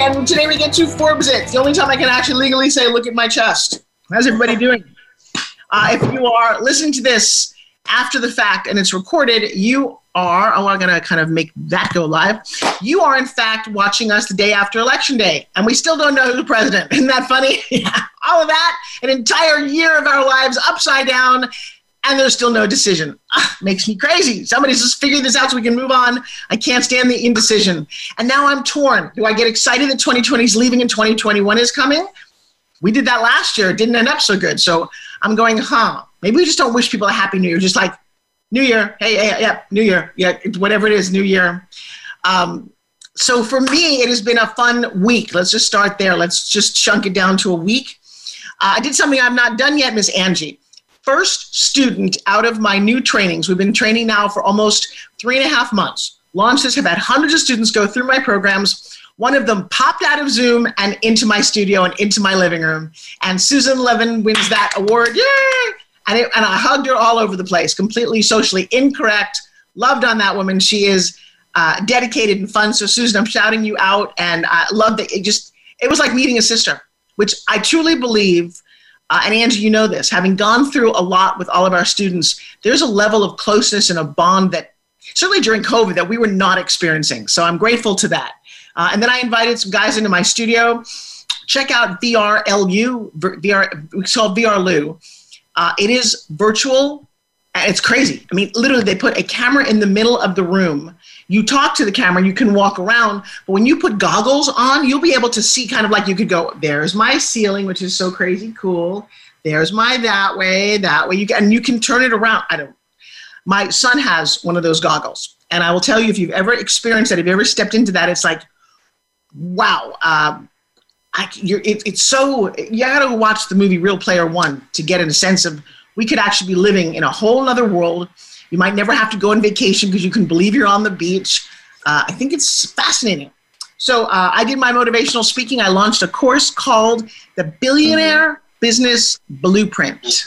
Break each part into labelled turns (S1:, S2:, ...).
S1: And today we get to Forbes It. It's the only time I can actually legally say, look at my chest. How's everybody doing? Uh, if you are listening to this after the fact and it's recorded, you are, oh, I'm going to kind of make that go live. You are, in fact, watching us the day after Election Day, and we still don't know who's the president. Isn't that funny? All of that, an entire year of our lives upside down, and there's still no decision. Ah, makes me crazy. Somebody's just figured this out so we can move on. I can't stand the indecision. And now I'm torn. Do I get excited that 2020 is leaving and 2021 is coming? We did that last year. It didn't end up so good. So I'm going, huh, maybe we just don't wish people a happy new year. Just like, New Year, hey, hey yeah, New Year, yeah, whatever it is, New Year. Um, so for me, it has been a fun week. Let's just start there. Let's just chunk it down to a week. Uh, I did something I've not done yet, Miss Angie first student out of my new trainings. We've been training now for almost three and a half months. Launches have had hundreds of students go through my programs. One of them popped out of Zoom and into my studio and into my living room. And Susan Levin wins that award. Yay! And, it, and I hugged her all over the place, completely socially incorrect. Loved on that woman. She is uh, dedicated and fun. So, Susan, I'm shouting you out. And I love that it just, it was like meeting a sister, which I truly believe uh, and Angie, you know this, having gone through a lot with all of our students, there's a level of closeness and a bond that certainly during COVID that we were not experiencing. So I'm grateful to that. Uh, and then I invited some guys into my studio. Check out VRLU, VR, it's called VRLU. Uh, it is virtual. And It's crazy. I mean, literally, they put a camera in the middle of the room you talk to the camera, you can walk around, but when you put goggles on, you'll be able to see kind of like you could go, there's my ceiling, which is so crazy cool. There's my that way, that way. You can, and you can turn it around. I don't. My son has one of those goggles, and I will tell you if you've ever experienced that, if you've ever stepped into that, it's like, wow. Um, I, it, it's so you got to watch the movie Ready Player One to get in a sense of we could actually be living in a whole other world you might never have to go on vacation because you can believe you're on the beach. Uh, I think it's fascinating. So uh, I did my motivational speaking. I launched a course called the Billionaire Business Blueprint.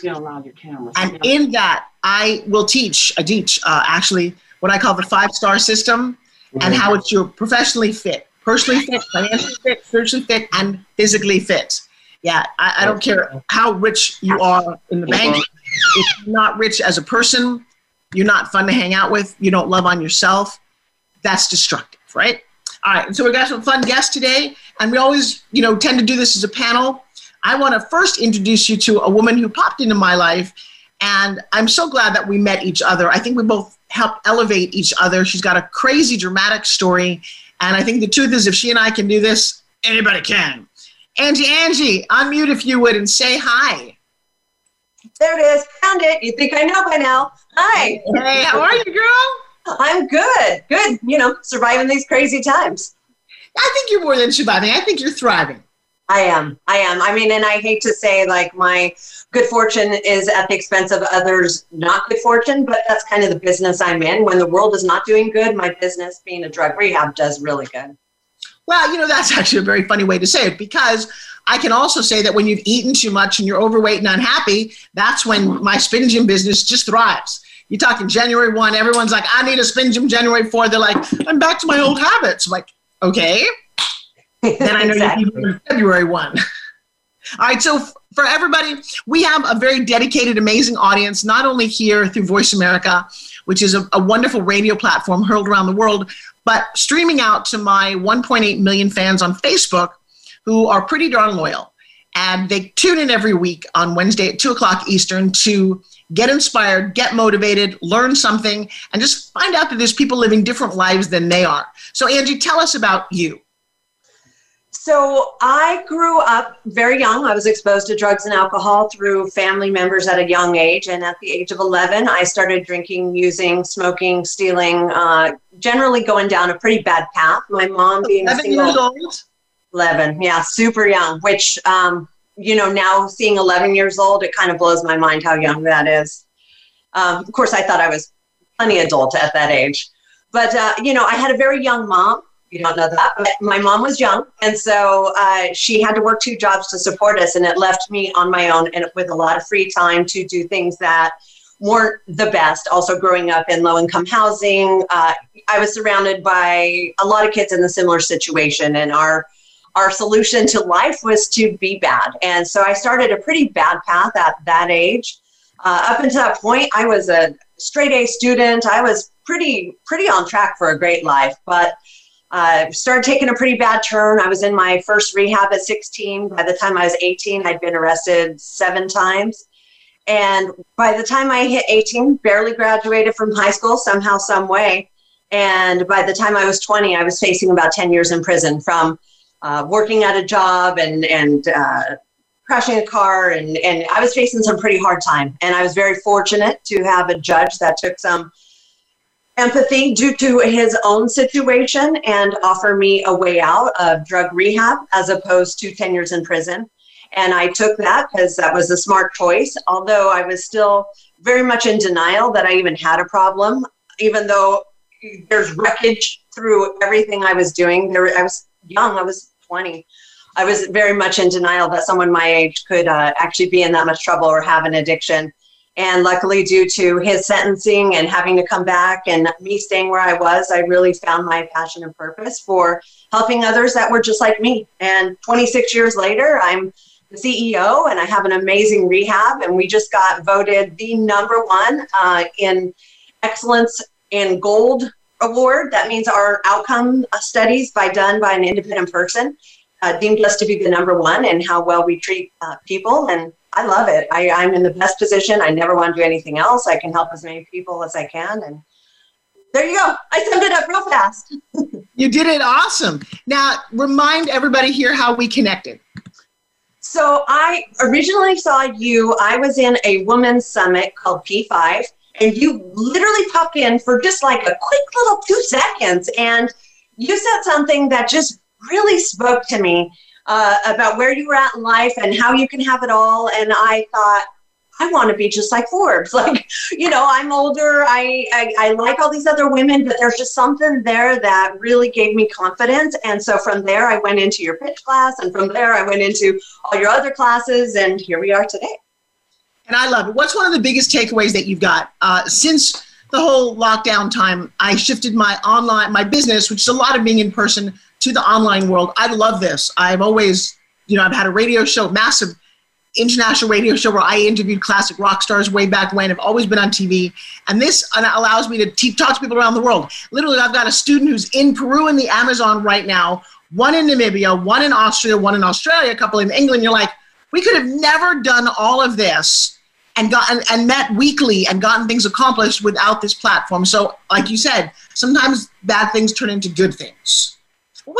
S1: And in that, I will teach, I teach uh, actually what I call the five star system and how it's your professionally fit, personally fit, financially fit, spiritually fit, and physically fit. Yeah, I, I don't care how rich you are in the bank. If you're not rich as a person, you're not fun to hang out with, you don't love on yourself, that's destructive, right? All right, so we've got some fun guests today, and we always, you know, tend to do this as a panel. I want to first introduce you to a woman who popped into my life, and I'm so glad that we met each other. I think we both helped elevate each other. She's got a crazy, dramatic story, and I think the truth is, if she and I can do this, anybody can. Angie, Angie, unmute if you would and say hi.
S2: There it is. Found it. You think I know by now. Hi.
S1: Hey, how are you, girl?
S2: I'm good. Good. You know, surviving these crazy times.
S1: I think you're more than surviving. I think you're thriving.
S2: I am. I am. I mean, and I hate to say like my good fortune is at the expense of others' not good fortune, but that's kind of the business I'm in. When the world is not doing good, my business, being a drug rehab, does really good.
S1: Well, you know, that's actually a very funny way to say it because I can also say that when you've eaten too much and you're overweight and unhappy, that's when my spin gym business just thrives. You're talking January 1, everyone's like, I need a spin gym January 4. They're like, I'm back to my old habits. I'm like, okay. then I know exactly. you February 1. All right, so for everybody, we have a very dedicated, amazing audience, not only here through Voice America, which is a, a wonderful radio platform hurled around the world, but streaming out to my 1.8 million fans on Facebook who are pretty darn loyal. And they tune in every week on Wednesday at 2 o'clock Eastern to get inspired, get motivated, learn something, and just find out that there's people living different lives than they are. So, Angie, tell us about you.
S2: So I grew up very young. I was exposed to drugs and alcohol through family members at a young age. And at the age of 11, I started drinking, using, smoking, stealing, uh, generally going down a pretty bad path. My mom being
S1: 11
S2: single,
S1: years old?
S2: 11, yeah, super young, which, um, you know, now seeing 11 years old, it kind of blows my mind how young that is. Um, of course, I thought I was plenty adult at that age. But, uh, you know, I had a very young mom you don't know that, but my mom was young, and so uh, she had to work two jobs to support us, and it left me on my own and with a lot of free time to do things that weren't the best. Also, growing up in low income housing, uh, I was surrounded by a lot of kids in a similar situation, and our our solution to life was to be bad. And so I started a pretty bad path at that age. Uh, up until that point, I was a straight A student. I was pretty pretty on track for a great life, but uh, started taking a pretty bad turn. I was in my first rehab at 16. By the time I was 18, I'd been arrested seven times. And by the time I hit 18, barely graduated from high school somehow, some way. And by the time I was 20, I was facing about 10 years in prison from uh, working at a job and, and uh, crashing a car. And, and I was facing some pretty hard time. And I was very fortunate to have a judge that took some empathy due to his own situation and offer me a way out of drug rehab as opposed to 10 years in prison. And I took that because that was a smart choice, although I was still very much in denial that I even had a problem, even though there's wreckage through everything I was doing. There, I was young, I was 20. I was very much in denial that someone my age could uh, actually be in that much trouble or have an addiction. And luckily, due to his sentencing and having to come back and me staying where I was, I really found my passion and purpose for helping others that were just like me. And 26 years later, I'm the CEO and I have an amazing rehab. And we just got voted the number one uh, in excellence in gold award. That means our outcome studies by done by an independent person uh, deemed us to be the number one in how well we treat uh, people. And I love it. I, I'm in the best position. I never want to do anything else. I can help as many people as I can. And there you go. I summed it up real fast.
S1: you did it awesome. Now, remind everybody here how we connected.
S2: So, I originally saw you. I was in a women's summit called P5, and you literally popped in for just like a quick little two seconds. And you said something that just really spoke to me uh, about where you were at in life and how you can have it all. And I thought, I want to be just like Forbes. Like, you know, I'm older. I, I, I like all these other women, but there's just something there that really gave me confidence. And so from there, I went into your pitch class, and from there, I went into all your other classes, and here we are today.
S1: And I love it. What's one of the biggest takeaways that you've got uh, since the whole lockdown time? I shifted my online, my business, which is a lot of being in person, to the online world. I love this. I've always, you know, I've had a radio show, massive international radio show where I interviewed classic rock stars way back when. I've always been on TV. And this allows me to talk to people around the world. Literally, I've got a student who's in Peru in the Amazon right now, one in Namibia, one in Austria, one in Australia, a couple in England. You're like, we could have never done all of this and gotten and met weekly and gotten things accomplished without this platform. So, like you said, sometimes bad things turn into good things.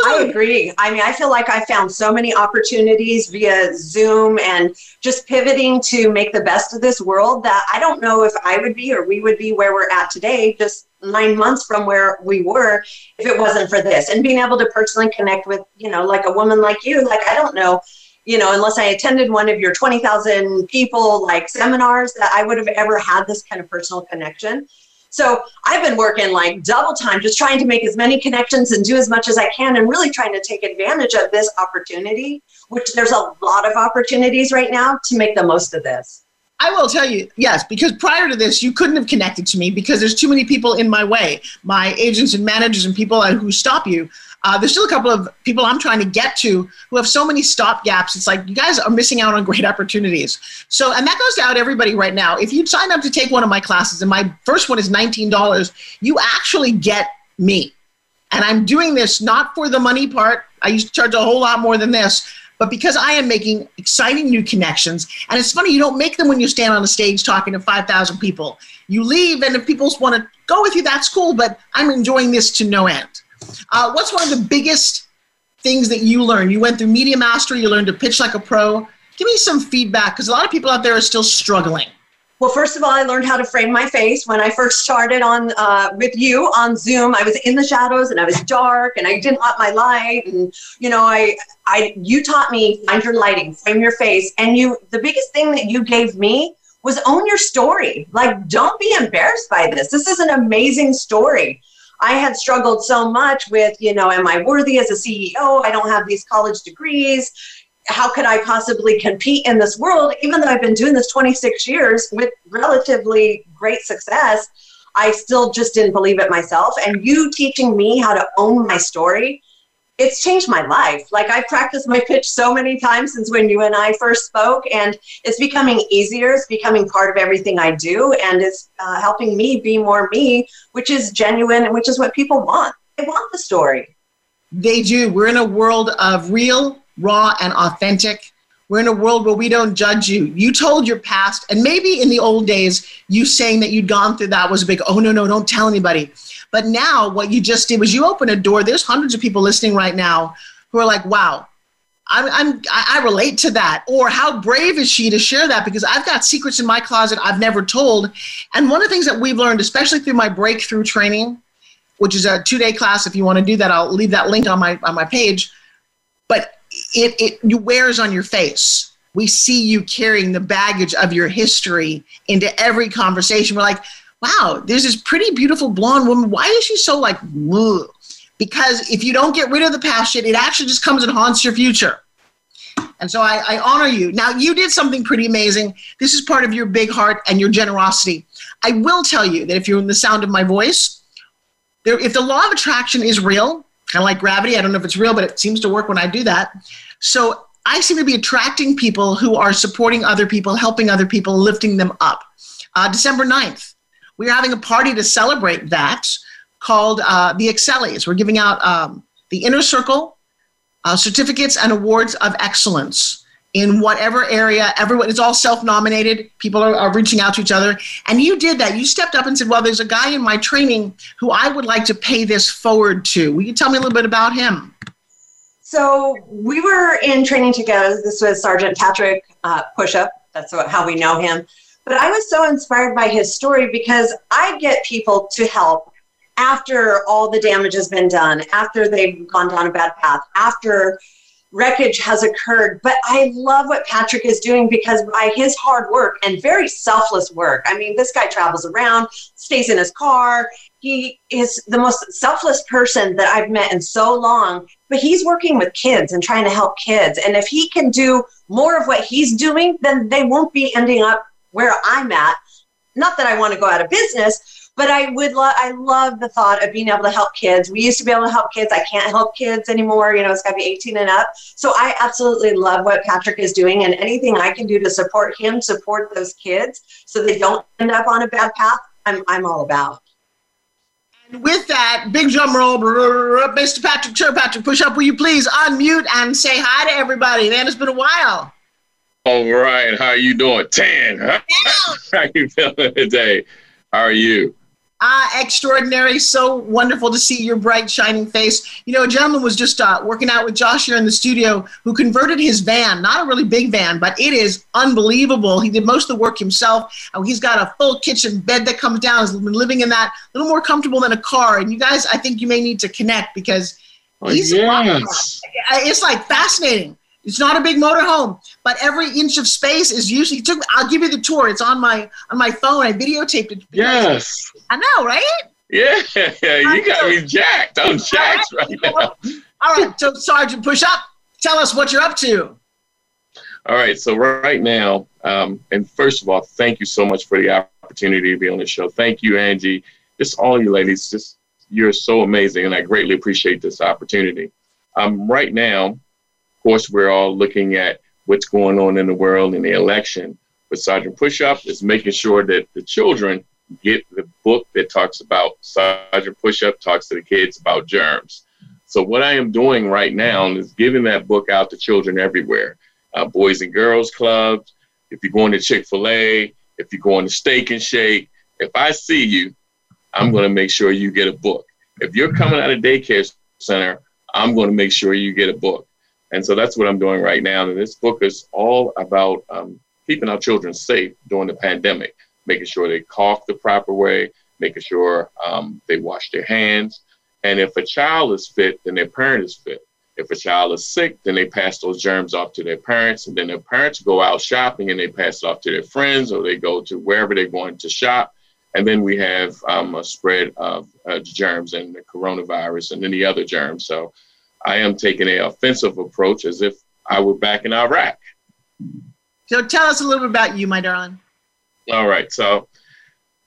S2: I agree. I mean, I feel like I found so many opportunities via Zoom and just pivoting to make the best of this world that I don't know if I would be or we would be where we're at today, just nine months from where we were, if it wasn't for this. And being able to personally connect with, you know, like a woman like you, like, I don't know, you know, unless I attended one of your 20,000 people like seminars, that I would have ever had this kind of personal connection. So I've been working like double time, just trying to make as many connections and do as much as I can, and really trying to take advantage of this opportunity, which there's a lot of opportunities right now to make the most of this.
S1: I will tell you, yes, because prior to this, you couldn't have connected to me because there's too many people in my way, my agents and managers and people who stop you. Uh, there's still a couple of people I'm trying to get to who have so many stop gaps. It's like you guys are missing out on great opportunities. So, and that goes out everybody right now. If you sign up to take one of my classes, and my first one is $19, you actually get me. And I'm doing this not for the money part. I used to charge a whole lot more than this, but because I am making exciting new connections. And it's funny, you don't make them when you stand on a stage talking to 5,000 people. You leave, and if people want to go with you, that's cool, but I'm enjoying this to no end. Uh, what's one of the biggest things that you learned? You went through Media Mastery, you learned to pitch like a pro. Give me some feedback because a lot of people out there are still struggling.
S2: Well, first of all, I learned how to frame my face when I first started on uh, with you on Zoom. I was in the shadows and I was dark and I didn't want my light. And you know, I, I, you taught me find your lighting, frame your face, and you. The biggest thing that you gave me was own your story. Like, don't be embarrassed by this. This is an amazing story. I had struggled so much with, you know, am I worthy as a CEO? I don't have these college degrees how could I possibly compete in this world? Even though I've been doing this 26 years with relatively great success, I still just didn't believe it myself. And you teaching me how to own my story, it's changed my life. Like I've practiced my pitch so many times since when you and I first spoke, and it's becoming easier. It's becoming part of everything I do, and it's uh, helping me be more me, which is genuine and which is what people want. They want the story.
S1: They do. We're in a world of real raw, and authentic. We're in a world where we don't judge you. You told your past, and maybe in the old days, you saying that you'd gone through that was a big, oh, no, no, don't tell anybody. But now, what you just did was you opened a door. There's hundreds of people listening right now who are like, wow, I'm, I'm, I relate to that. Or how brave is she to share that? Because I've got secrets in my closet I've never told. And one of the things that we've learned, especially through my breakthrough training, which is a two day class, if you want to do that, I'll leave that link on my, on my page. But it, it wears on your face. We see you carrying the baggage of your history into every conversation. We're like, wow, there's this pretty beautiful blonde woman. Why is she so like, Whoa? because if you don't get rid of the past shit, it actually just comes and haunts your future. And so I, I, honor you. Now, you did something pretty amazing. This is part of your big heart and your generosity. I will tell you that if you're in the sound of my voice, there, if the law of attraction is real, kind of like gravity. I don't know if it's real, but it seems to work when I do that. So I seem to be attracting people who are supporting other people, helping other people, lifting them up. Uh, December 9th, we're having a party to celebrate that called uh, the Excellis. We're giving out um, the Inner Circle uh, certificates and awards of excellence in whatever area. Everyone, it's all self-nominated. People are, are, reaching out to each other, and you did that. You stepped up and said, "Well, there's a guy in my training who I would like to pay this forward to. Will you tell me a little bit about him?"
S2: So we were in training together. This was Sergeant Patrick uh, Pushup. That's what, how we know him. But I was so inspired by his story because I get people to help after all the damage has been done, after they've gone down a bad path, after wreckage has occurred. But I love what Patrick is doing because by his hard work and very selfless work, I mean, this guy travels around, stays in his car. He is the most selfless person that I've met in so long, but he's working with kids and trying to help kids. And if he can do more of what he's doing, then they won't be ending up where I'm at. Not that I want to go out of business, but I would love, I love the thought of being able to help kids. We used to be able to help kids. I can't help kids anymore. You know, it's got to be 18 and up. So I absolutely love what Patrick is doing, and anything I can do to support him, support those kids, so they don't end up on a bad path. I'm, I'm all about.
S1: And with that, big drum roll, Mr. Patrick Sir Patrick, push up. Will you please unmute and say hi to everybody? Man, it's been a while.
S3: All right, how are you doing, Tan? how you feeling today? How are you?
S1: Ah, extraordinary. So wonderful to see your bright, shining face. You know, a gentleman was just uh, working out with Josh here in the studio who converted his van, not a really big van, but it is unbelievable. He did most of the work himself. Oh, he's got a full kitchen bed that comes down. He's been living in that, a little more comfortable than a car. And you guys, I think you may need to connect because
S3: oh, he's yes.
S1: it's like fascinating. It's not a big motorhome, but every inch of space is usually. Took, I'll give you the tour. It's on my on my phone. I videotaped it.
S3: Yes.
S1: I know, right?
S3: Yeah, you got me jacked. I'm jacked right, right now.
S1: All right, so Sergeant, push up. Tell us what you're up to.
S3: All right, so right now, um, and first of all, thank you so much for the opportunity to be on the show. Thank you, Angie. Just all you ladies, just you're so amazing, and I greatly appreciate this opportunity. Um, right now, course, we're all looking at what's going on in the world in the election. But Sergeant Pushup is making sure that the children get the book that talks about Sergeant Pushup talks to the kids about germs. So what I am doing right now is giving that book out to children everywhere, uh, boys and girls clubs. If you're going to Chick Fil A, if you're going to Steak and Shake, if I see you, I'm going to make sure you get a book. If you're coming out of daycare center, I'm going to make sure you get a book. And so that's what I'm doing right now. And this book is all about um, keeping our children safe during the pandemic, making sure they cough the proper way, making sure um, they wash their hands. And if a child is fit, then their parent is fit. If a child is sick, then they pass those germs off to their parents, and then their parents go out shopping and they pass it off to their friends, or they go to wherever they're going to shop. And then we have um, a spread of uh, germs and the coronavirus and any other germs. So I am taking an offensive approach as if I were back in Iraq.
S1: So tell us a little bit about you, my darling.
S3: All right. So,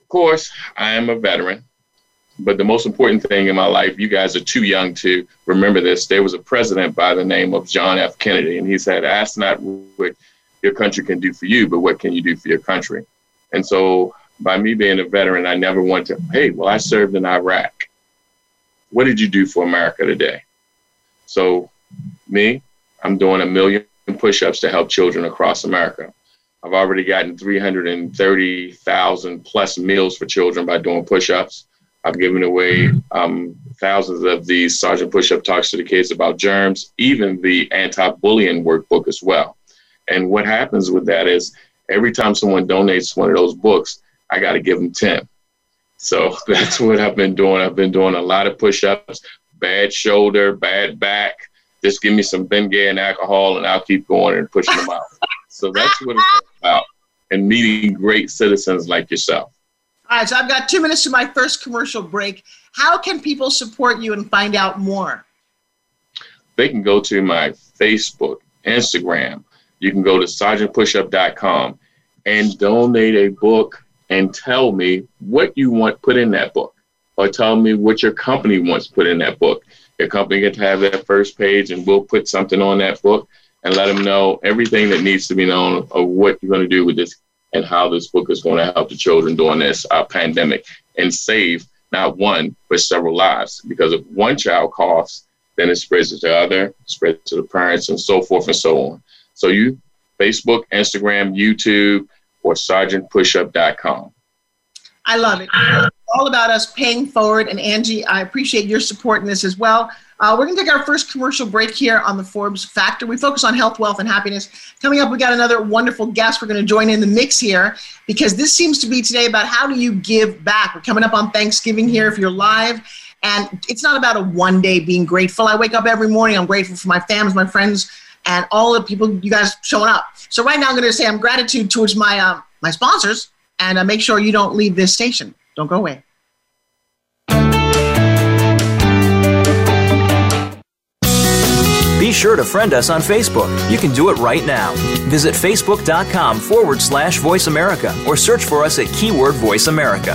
S3: of course, I am a veteran. But the most important thing in my life, you guys are too young to remember this. There was a president by the name of John F. Kennedy, and he said, Ask not what your country can do for you, but what can you do for your country? And so, by me being a veteran, I never want to, hey, well, I served in Iraq. What did you do for America today? So, me, I'm doing a million push ups to help children across America. I've already gotten 330,000 plus meals for children by doing push ups. I've given away um, thousands of these Sergeant Push Up talks to the kids about germs, even the anti bullying workbook as well. And what happens with that is every time someone donates one of those books, I got to give them 10. So that's what I've been doing. I've been doing a lot of push ups, bad shoulder, bad back. Just give me some Bengay and alcohol, and I'll keep going and pushing them out. so that's what it's about, and meeting great citizens like yourself.
S1: All right, so I've got two minutes to my first commercial break. How can people support you and find out more?
S3: They can go to my Facebook, Instagram. You can go to sergeantpushup.com and donate a book and tell me what you want put in that book or tell me what your company wants put in that book. Your company can have that first page and we'll put something on that book and let them know everything that needs to be known of what you're going to do with this and how this book is going to help the children during this uh, pandemic and save not one but several lives. Because if one child coughs, then it spreads to the other, spreads to the parents, and so forth and so on. So you Facebook, Instagram, YouTube, or sergeantpushup.com.
S1: I love it. All about us paying forward. And Angie, I appreciate your support in this as well. Uh, we're going to take our first commercial break here on the Forbes Factor. We focus on health, wealth, and happiness. Coming up, we got another wonderful guest. We're going to join in the mix here because this seems to be today about how do you give back. We're coming up on Thanksgiving here if you're live. And it's not about a one day being grateful. I wake up every morning, I'm grateful for my families, my friends, and all the people, you guys showing up. So right now, I'm going to say I'm gratitude towards my, uh, my sponsors and uh, make sure you don't leave this station. Don't go away.
S4: Be sure to friend us on Facebook. You can do it right now. Visit facebook.com forward slash voice America or search for us at keyword voice America.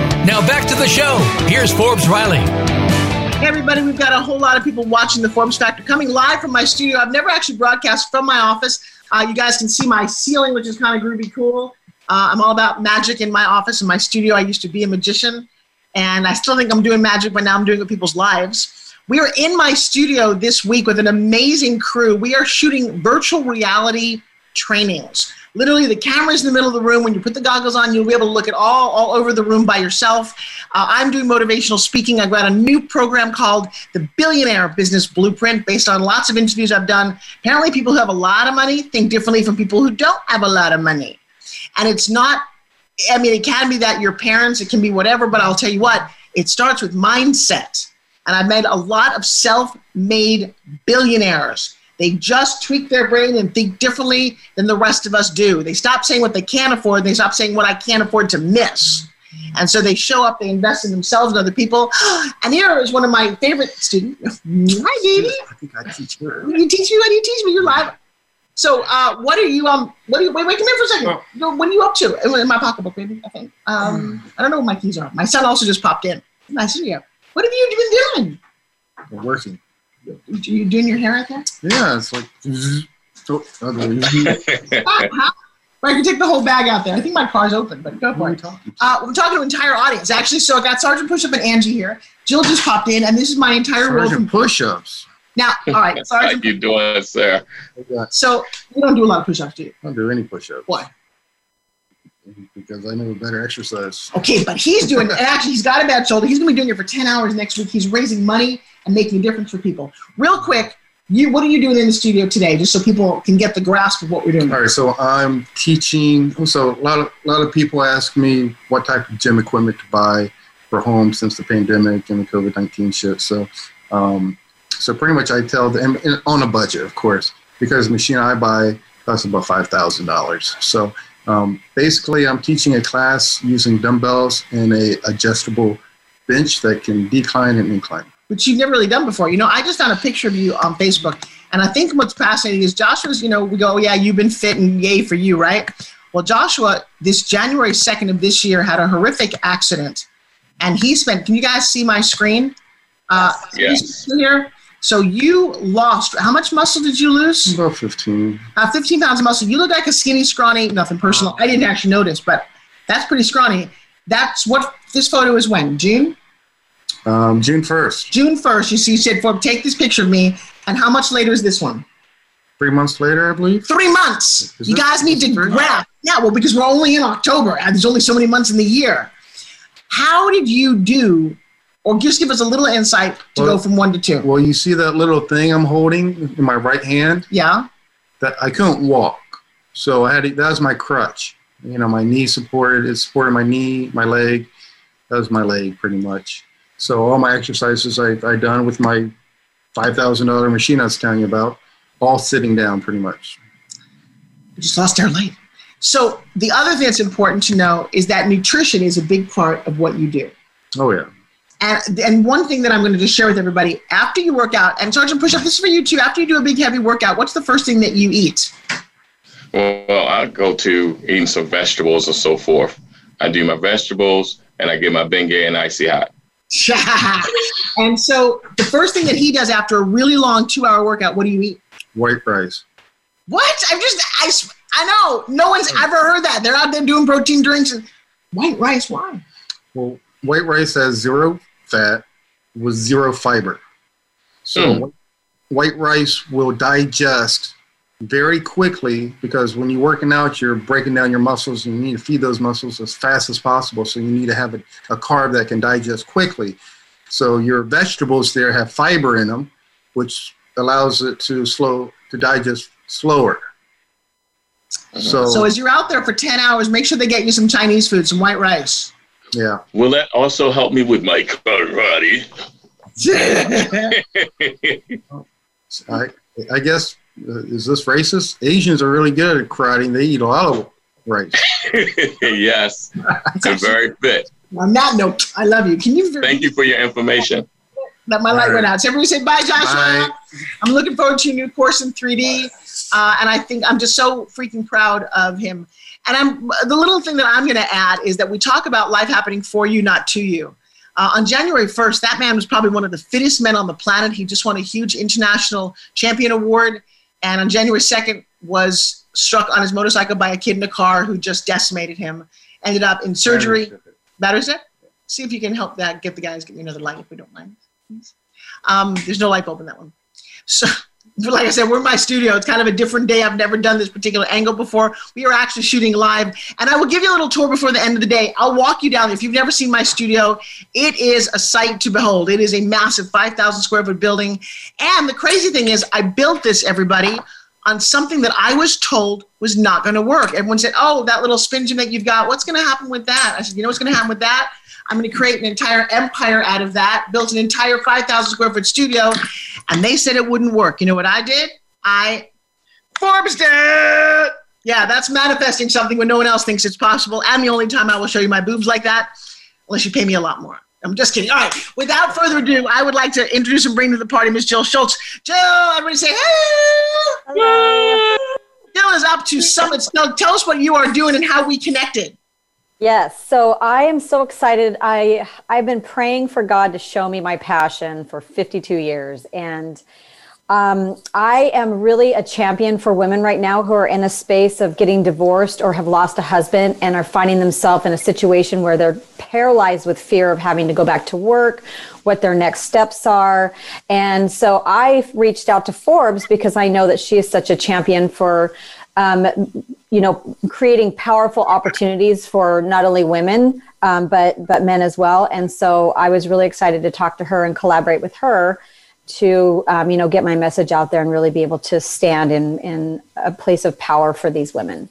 S5: Now back to the show. Here's Forbes Riley.
S1: Hey, everybody, we've got a whole lot of people watching the Forbes Factor coming live from my studio. I've never actually broadcast from my office. Uh, you guys can see my ceiling, which is kind of groovy cool. Uh, I'm all about magic in my office, in my studio. I used to be a magician, and I still think I'm doing magic, but now I'm doing it with people's lives. We are in my studio this week with an amazing crew. We are shooting virtual reality trainings. Literally, the camera's in the middle of the room. When you put the goggles on, you'll be able to look at all, all over the room by yourself. Uh, I'm doing motivational speaking. I've got a new program called the Billionaire Business Blueprint based on lots of interviews I've done. Apparently, people who have a lot of money think differently from people who don't have a lot of money. And it's not, I mean, it can be that your parents, it can be whatever, but I'll tell you what, it starts with mindset. And I've met a lot of self made billionaires they just tweak their brain and think differently than the rest of us do. They stop saying what they can't afford. They stop saying what I can't afford to miss. And so they show up, they invest in themselves and other people. And here is one of my favorite students. Hi, baby.
S6: I think I teach her.
S1: You teach me? What do you teach me? You're live. So, uh, what are you? Um, what are you? Wait, wait, come here for a second. No, What are you up to? In my pocketbook, baby. I think. Um, I don't know what my keys are. My son also just popped in. Nice to see you. What have you been doing?
S6: We're working.
S1: You doing your hair out there?
S6: Yeah, it's like. So,
S1: Right, you can take the whole bag out there. I think my car's open, but go for it. Uh, we're talking to an entire audience, actually. So I got Sergeant Pushup and Angie here. Jill just popped in, and this is my entire world.
S6: Sergeant push-ups.
S1: Now, all right,
S3: How
S1: Sergeant.
S3: you doing, sir?
S1: So you don't do a lot of push-ups, do you?
S6: I don't do any push-ups.
S1: Why?
S6: Because I know a better exercise.
S1: Okay, but he's doing, and actually, he's got a bad shoulder. He's going to be doing it for 10 hours next week. He's raising money and making a difference for people. Real quick, you, what are you doing in the studio today, just so people can get the grasp of what we're doing?
S6: All right, so I'm teaching. So a lot of a lot of people ask me what type of gym equipment to buy for home since the pandemic and the COVID nineteen shit. So, um, so pretty much I tell them on a budget, of course, because the machine I buy costs about five thousand dollars. So um, basically, I'm teaching a class using dumbbells and a adjustable bench that can decline and incline.
S1: which you've never really done before. You know, I just found a picture of you on Facebook, and I think what's fascinating is Joshua's, you know, we go, yeah, you've been fit and yay for you, right? Well, Joshua, this January 2nd of this year, had a horrific accident, and he spent, can you guys see my screen? Uh,
S3: Yes.
S1: Here. So you lost, how much muscle did you lose?
S6: About fifteen.
S1: Uh, 15 pounds of muscle. You look like a skinny, scrawny, nothing personal. I didn't actually notice, but that's pretty scrawny. That's what this photo is when? June?
S6: Um, June first.
S1: June 1st, you see, you said, "Forbes, take this picture of me. And how much later is this one?
S6: Three months later, I believe.
S1: Three months.
S6: Is
S1: you
S6: it-
S1: guys need to
S6: three?
S1: Yeah, well, because we're only in October and there's only so many months in the year. How did you do, or just give us a little insight to
S6: Well-
S1: go from one to two?
S6: Well, you see that little thing I'm holding in my right hand?
S1: Yeah.
S6: That I couldn't walk, so I had to, that was my crutch. You know, my knee supported it supported my knee, my leg. That was my leg, pretty much. So all my exercises I I done with my five thousand dollar machine I was telling you about, all sitting down, pretty much.
S1: You just lost our light. So the other thing that's important to know is that nutrition is a big part of what you do.
S6: Oh yeah.
S1: And, and one thing that I'm going to just share with everybody after you work out, and Sergeant Push Up, this is for you too. After you do a big heavy workout, what's the first thing that you eat?
S3: Well, I go to eating some vegetables and so forth. I do my vegetables and I get my Bengay and icy hot.
S1: and so the first thing that he does after a really long two hour workout, what do you eat?
S6: White rice.
S1: What? I'm just, I, I know, no one's ever heard that. They're out there doing protein drinks. And, white rice, why?
S6: Well, white rice has zero fat with zero fiber. So
S3: Mm.
S6: white rice will digest very quickly because when you're working out, you're breaking down your muscles and you need to feed those muscles as fast as possible. So you need to have a, a carb that can digest quickly. So your vegetables there have fiber in them, which allows it to slow to digest slower. So,
S1: So as you're out there for 10 hours, make sure they get you some Chinese food, some white rice.
S6: Yeah.
S3: Will that also help me with my karate?
S6: I, I guess uh, is this racist? Asians are really good at karate. They eat a lot of rice.
S3: yes, I'm very fit.
S1: On that note, I love you. Can you?
S3: Thank you for your information.
S1: That my light went out. So everybody say bye, Joshua.
S6: Bye.
S1: I'm looking forward to your new course in 3D, uh, and I think I'm just so freaking proud of him. And I'm the little thing that I'm going to add is that we talk about life happening for you, not to you. Uh, on January 1st, that man was probably one of the fittest men on the planet. He just won a huge international champion award, and on January 2nd was struck on his motorcycle by a kid in a car who just decimated him. Ended up in surgery. Battery set. See if you can help that. Get the guys get me another light if we don't mind. Um, there's no light bulb in that one. So, like I said, we're in my studio. It's kind of a different day. I've never done this particular angle before. We are actually shooting live, and I will give you a little tour before the end of the day. I'll walk you down. If you've never seen my studio, it is a sight to behold. It is a massive 5,000 square foot building, and the crazy thing is, I built this, everybody, on something that I was told was not going to work. Everyone said, "Oh, that little spin gym that you've got, what's going to happen with that?" I said, "You know what's going to happen with that? I'm going to create an entire empire out of that. Built an entire 5,000 square foot studio, and they said it wouldn't work. You know what I did? I Forbes did. Yeah, that's manifesting something when no one else thinks it's possible. And the only time I will show you my boobs like that, unless you pay me a lot more. I'm just kidding. All right. Without further ado, I would like to introduce and bring to the party Miss Jill Schultz. Jill, everybody say hey. Jill is up to summits. Now, tell us what you are doing and how we connected.
S7: Yes, so I am so excited. I I've been praying for God to show me my passion for 52 years, and um, I am really a champion for women right now who are in a space of getting divorced or have lost a husband and are finding themselves in a situation where they're paralyzed with fear of having to go back to work, what their next steps are. And so I reached out to Forbes because I know that she is such a champion for um, you know, creating powerful opportunities for not only women um, but but men as well. And so I was really excited to talk to her and collaborate with her to um, you know get my message out there and really be able to stand in in a place of power for these women.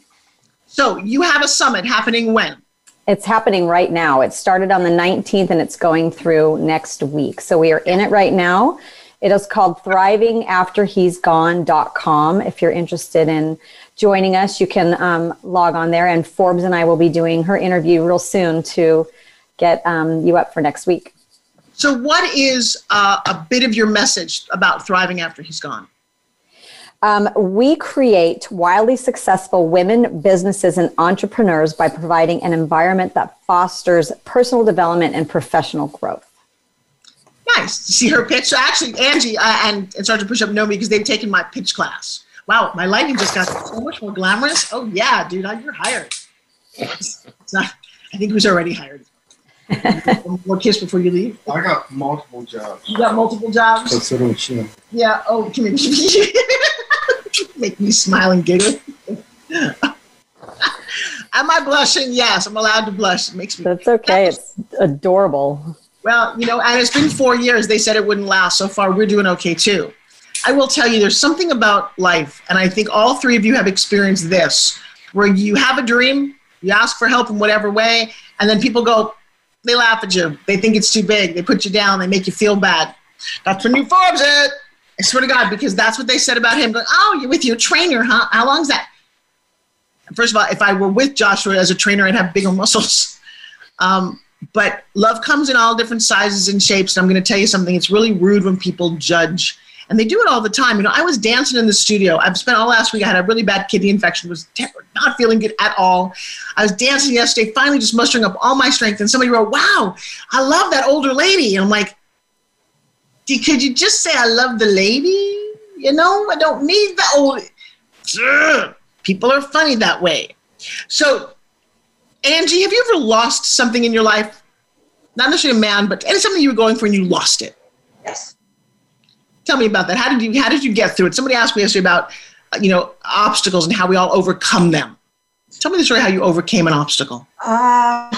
S1: So you have a summit happening when?
S7: It's happening right now. It started on the 19th and it's going through next week. So we are in it right now. It is called thrivingafterhe'sgone.com. If you're interested in joining us, you can um, log on there. And Forbes and I will be doing her interview real soon to get um, you up for next week.
S1: So, what is uh, a bit of your message about thriving after he's gone?
S7: Um, we create wildly successful women, businesses, and entrepreneurs by providing an environment that fosters personal development and professional growth.
S1: Nice. See her pitch. So actually, Angie uh, and, and Sergeant Push Up know me because they've taken my pitch class. Wow, my lighting just got so much more glamorous. Oh yeah, dude, you're hired. It's not. I think he was already hired. more kiss before you leave.
S6: I got multiple jobs.
S1: You got multiple jobs.
S6: So sitting chin.
S1: Yeah. Oh, come here. Make me smile and giggle. Am I blushing? Yes, I'm allowed to blush. It makes me.
S7: That's okay. It's adorable.
S1: Well, you know, and it's been four years. They said it wouldn't last. So far, we're doing okay too. I will tell you, there's something about life, and I think all three of you have experienced this, where you have a dream, you ask for help in whatever way, and then people go, they laugh at you. They think it's too big. They put you down. They make you feel bad. That's when you Forbes it. I swear to God, because that's what they said about him. Going, oh, you're with your trainer, huh? How long's that? First of all, if I were with Joshua as a trainer, I'd have bigger muscles. Um, but love comes in all different sizes and shapes. And I'm going to tell you something. It's really rude when people judge and they do it all the time. You know, I was dancing in the studio. I've spent all last week. I had a really bad kidney infection. Was not feeling good at all. I was dancing yesterday, finally just mustering up all my strength. And somebody wrote, "Wow, I love that older lady." And I'm like, "Could you just say I love the lady? You know, I don't need the old." Ugh. People are funny that way. So, Angie, have you ever lost something in your life? Not necessarily a man, but something you were going for and you lost it.
S2: Yes.
S1: Tell me about that. How did you how did you get through it? Somebody asked me yesterday about you know obstacles and how we all overcome them. Tell me the story how you overcame an obstacle.
S2: Uh,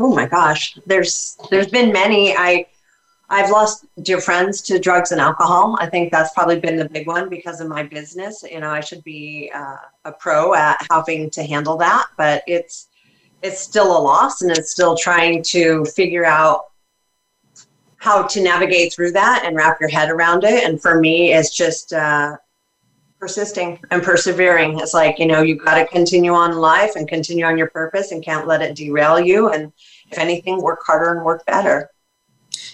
S2: oh my gosh, there's there's been many. I I've lost dear friends to drugs and alcohol. I think that's probably been the big one because of my business. You know, I should be uh, a pro at helping to handle that, but it's it's still a loss, and it's still trying to figure out how to navigate through that and wrap your head around it. And for me, it's just uh, persisting and persevering. It's like, you know, you've got to continue on life and continue on your purpose and can't let it derail you. And if anything, work harder and work better.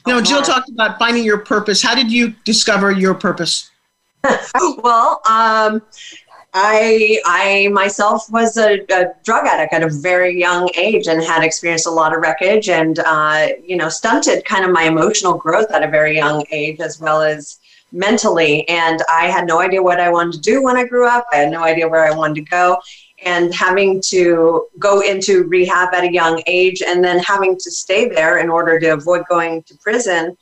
S1: You know, Jill talked about finding your purpose. How did you discover your purpose?
S2: well, um, I I myself was a, a, drug addict at a very young age and had experienced a lot of wreckage and uh, you know stunted kind of my emotional growth at a very young age as well as mentally. And I had no idea what I wanted to do when I grew up. I had no idea where I wanted to go. And having to go into rehab at a young age and then having to stay there in order to avoid going to prison,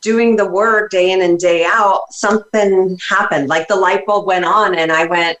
S2: doing the work day in and day out, something happened. Like the light bulb went on, and I went,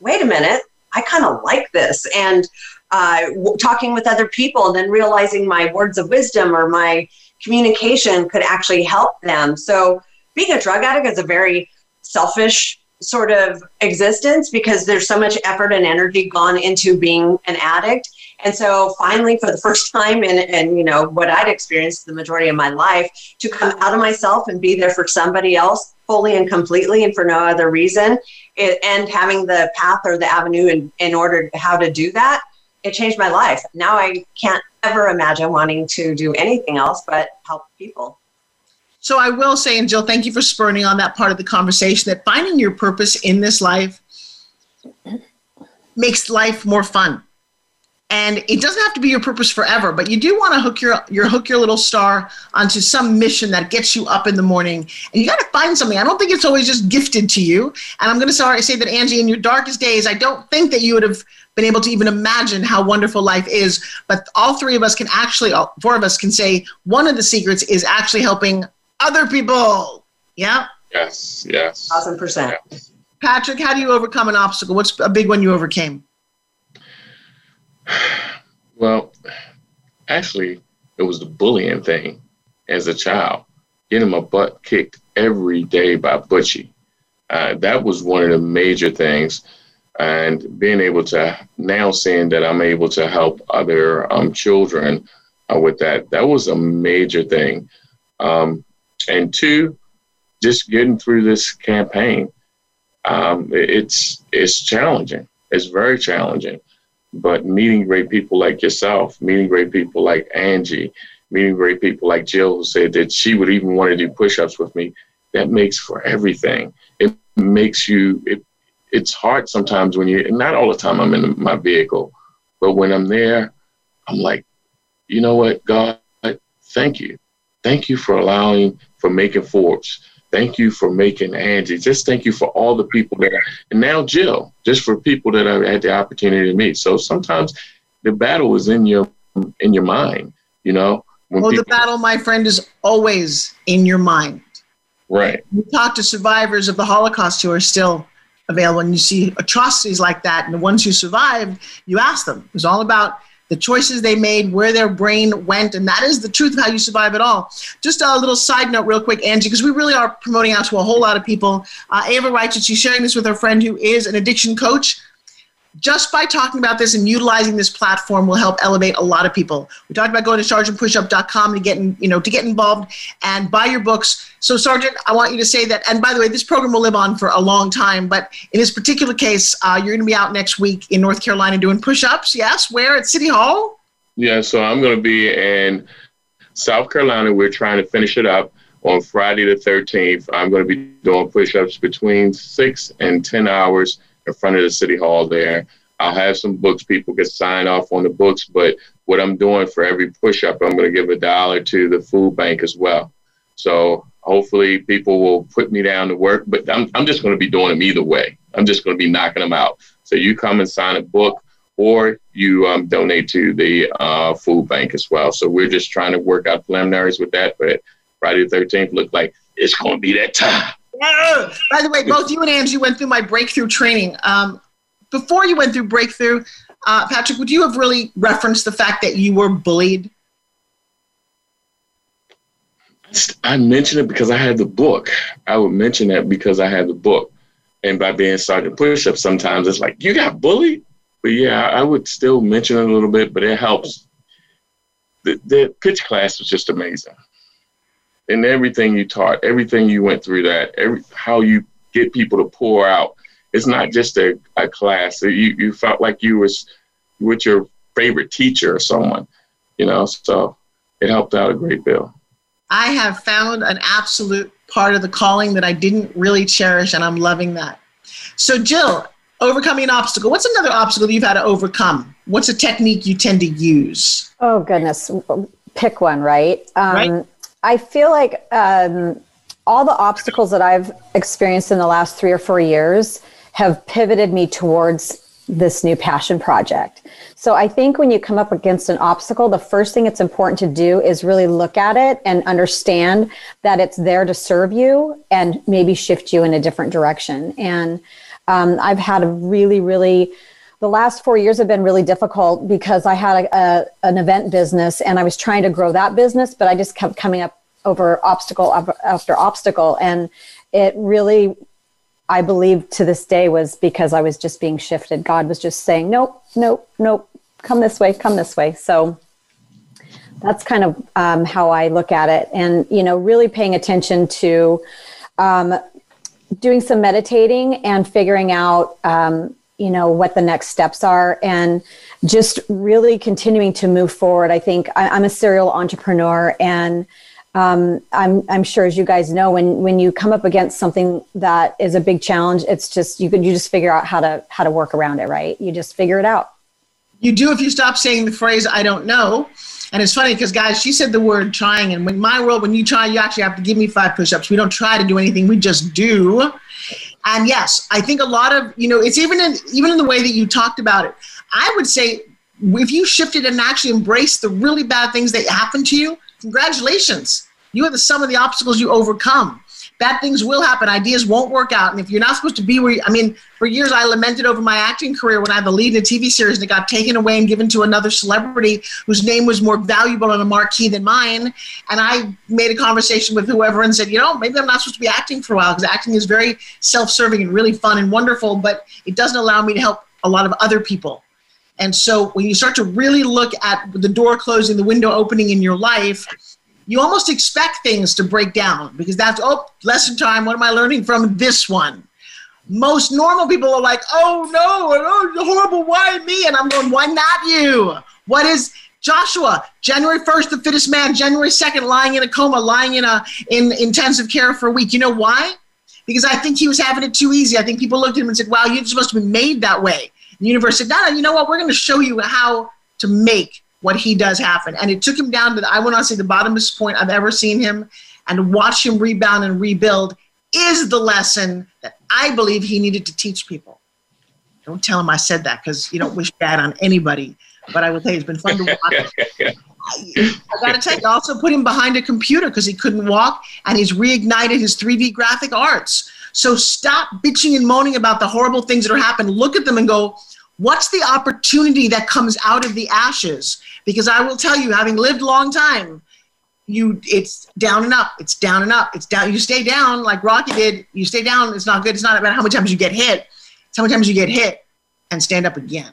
S2: wait a minute, I kind of like this. And uh, w- talking with other people, and then realizing my words of wisdom or my communication could actually help them. So being a drug addict is a very selfish sort of existence because there's so much effort and energy gone into being an addict. And so finally, for the first time in, in you know what I'd experienced the majority of my life, to come out of myself and be there for somebody else fully and completely and for no other reason, and having the path or the avenue in, in order how to do that, it changed my life. Now I can't ever imagine wanting to do anything else but help people.
S1: So I will say, and Jill, thank you for spurning on that part of the conversation that finding your purpose in this life makes life more fun. And it doesn't have to be your purpose forever, but you do want to hook your your hook your little star onto some mission that gets you up in the morning. And you got to find something. I don't think it's always just gifted to you. And I'm going to sorry say that Angie, in your darkest days, I don't think that you would have been able to even imagine how wonderful life is. But all three of us can actually, all four of us can say one of the secrets is actually helping other people. Yeah.
S3: Yes. Yes.
S2: Thousand percent.
S3: Yes.
S1: Patrick, how do you overcome an obstacle? What's a big one you overcame?
S3: Well, actually, it was the bullying thing as a child, getting my butt kicked every day by Butchie. Uh, that was one of the major things. And being able to now seeing that I'm able to help other um, children uh, with that, that was a major thing. Um, and two, just getting through this campaign. Um, it's it's challenging. It's very challenging, but meeting great people like yourself, meeting great people like Angie, meeting great people like Jill, who said that she would even want to do push-ups with me. That makes for everything. It makes you. It, it's hard sometimes when you. Not all the time. I'm in my vehicle, but when I'm there, I'm like, you know what, God, thank you, thank you for allowing for making Forbes. Thank you for making Angie. Just thank you for all the people that, I, and now Jill, just for people that I've had the opportunity to meet. So sometimes the battle is in your in your mind, you know.
S1: Well, people, the battle, my friend, is always in your mind.
S3: Right.
S1: You talk to survivors of the Holocaust who are still available, and you see atrocities like that, and the ones who survived, you ask them. It was all about the choices they made, where their brain went, and that is the truth of how you survive it all. Just a little side note, real quick, Angie, because we really are promoting out to a whole lot of people. Uh, Ava writes that she's sharing this with her friend who is an addiction coach just by talking about this and utilizing this platform will help elevate a lot of people. We talked about going to sergeantpushup.com to get in, you know to get involved and buy your books. So Sergeant, I want you to say that. And by the way, this program will live on for a long time. But in this particular case, uh, you're going to be out next week in North Carolina doing push-ups. Yes, where at City Hall?
S3: Yeah, so I'm going to be in South Carolina. We're trying to finish it up on Friday the 13th. I'm going to be doing push-ups between six and ten hours in front of the city hall there. I'll have some books. People can sign off on the books, but what I'm doing for every push up, I'm going to give a dollar to the food bank as well. So hopefully people will put me down to work, but I'm, I'm just going to be doing them either way. I'm just going to be knocking them out. So you come and sign a book or you um, donate to the uh, food bank as well. So we're just trying to work out preliminaries with that. But Friday the 13th looked like it's going to be that time.
S1: By the way, both you and Angie went through my breakthrough training. Um, before you went through breakthrough, uh, Patrick, would you have really referenced the fact that you were bullied?
S3: I mentioned it because I had the book. I would mention that because I had the book. And by being Sergeant Push Up, sometimes it's like, you got bullied? But yeah, I would still mention it a little bit, but it helps. The, the pitch class was just amazing and everything you taught, everything you went through that, every how you get people to pour out it's not just a, a class. You you felt like you was with your favorite teacher or someone, you know. So it helped out a great deal.
S1: I have found an absolute part of the calling that I didn't really cherish, and I'm loving that. So, Jill, overcoming an obstacle. What's another obstacle you've had to overcome? What's a technique you tend to use?
S7: Oh goodness, pick one, right? Um,
S1: right.
S7: I feel like um, all the obstacles that I've experienced in the last three or four years have pivoted me towards this new passion project. So I think when you come up against an obstacle, the first thing it's important to do is really look at it and understand that it's there to serve you and maybe shift you in a different direction. And um, I've had a really, really the last four years have been really difficult because I had a, a, an event business and I was trying to grow that business, but I just kept coming up over obstacle after obstacle. And it really I believe to this day was because I was just being shifted. God was just saying, nope, nope, nope, come this way, come this way. So that's kind of um, how I look at it. And, you know, really paying attention to um, doing some meditating and figuring out, um, you know, what the next steps are. And just really continuing to move forward. I think I, I'm a serial entrepreneur and, um, I'm, I'm sure as you guys know when when you come up against something that is a big challenge it's just you can you just figure out how to how to work around it right? You just figure it out.
S1: You do if you stop saying the phrase i don't know. And it's funny because guys she said the word trying and in my world when you try you actually have to give me five push-ups. We don't try to do anything. We just do and yes i think a lot of you know it's even in even in the way that you talked about it i would say if you shifted and actually embraced the really bad things that happen to you Congratulations. You are the sum of the obstacles you overcome. Bad things will happen. Ideas won't work out. And if you're not supposed to be where, you, I mean, for years I lamented over my acting career when I had the lead in a TV series and it got taken away and given to another celebrity whose name was more valuable on a marquee than mine. And I made a conversation with whoever and said, you know, maybe I'm not supposed to be acting for a while because acting is very self serving and really fun and wonderful, but it doesn't allow me to help a lot of other people. And so when you start to really look at the door closing, the window opening in your life, you almost expect things to break down because that's, oh, lesson time. What am I learning from this one? Most normal people are like, oh no, oh, horrible, why me? And I'm going, why not you? What is Joshua, January 1st, the fittest man, January 2nd, lying in a coma, lying in a in intensive care for a week. You know why? Because I think he was having it too easy. I think people looked at him and said, wow, you're supposed to be made that way. The universe said, no, no, you know what? We're going to show you how to make what he does happen. And it took him down to, the, I want to say, the bottomest point I've ever seen him. And watch him rebound and rebuild is the lesson that I believe he needed to teach people. Don't tell him I said that because you don't wish bad on anybody. But I will say it's been fun to watch. I, I got to tell you, also put him behind a computer because he couldn't walk, and he's reignited his 3D graphic arts. So stop bitching and moaning about the horrible things that are happening. Look at them and go, what's the opportunity that comes out of the ashes? Because I will tell you, having lived a long time, you it's down and up, it's down and up, it's down. You stay down like Rocky did. You stay down. It's not good. It's not about how many times you get hit. It's how many times you get hit and stand up again.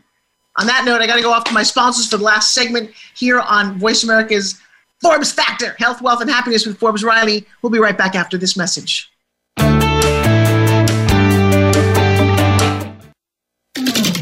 S1: On that note, I got to go off to my sponsors for the last segment here on Voice America's Forbes Factor, Health, Wealth, and Happiness with Forbes Riley. We'll be right back after this message.